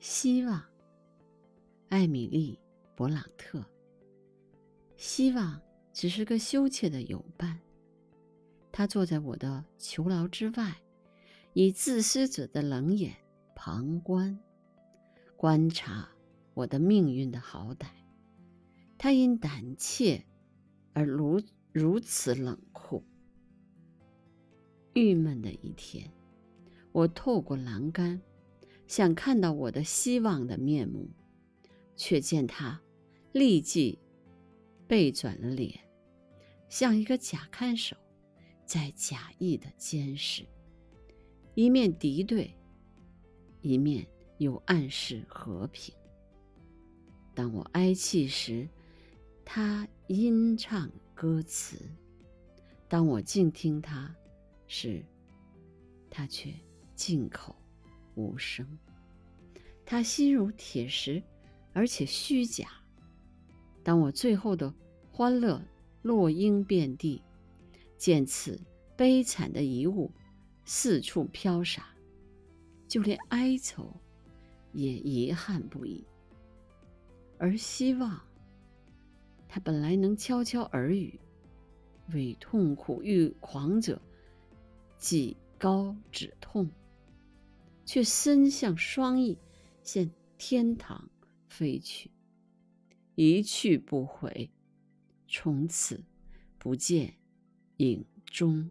希望，艾米丽·勃朗特。希望只是个羞怯的友伴，他坐在我的囚牢之外，以自私者的冷眼旁观、观察我的命运的好歹。他因胆怯而如如此冷酷。郁闷的一天，我透过栏杆。想看到我的希望的面目，却见他立即背转了脸，像一个假看守，在假意的监视，一面敌对，一面又暗示和平。当我哀泣时，他吟唱歌词；当我静听他时，他却静口。无声，他心如铁石，而且虚假。当我最后的欢乐落英遍地，见此悲惨的遗物四处飘洒，就连哀愁也遗憾不已。而希望，他本来能悄悄耳语，为痛苦欲狂者技高止痛。却伸向双翼，向天堂飞去，一去不回，从此不见影踪。